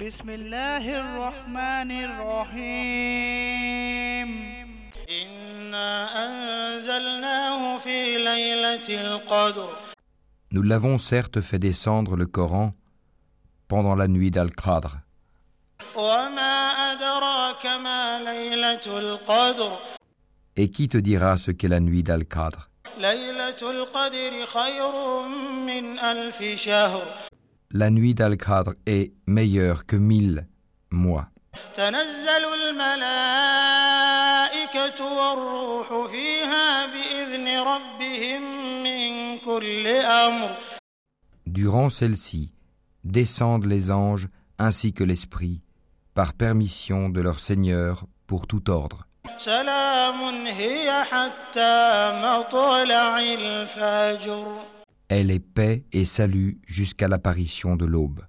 بسم الله الرحمن الرحيم إنا أنزلناه في ليلة القدر Nous l'avons certes fait descendre le Coran pendant la nuit d'Al-Qadr. وما أدراك ما ليلة القدر Et qui te dira ce qu'est la nuit d'Al-Qadr la nuit d'Al-Qadr est meilleure que mille mois. Durant celle-ci, descendent les anges ainsi que l'esprit, par permission de leur Seigneur pour tout ordre elle est paix et salut jusqu'à l'apparition de l'aube.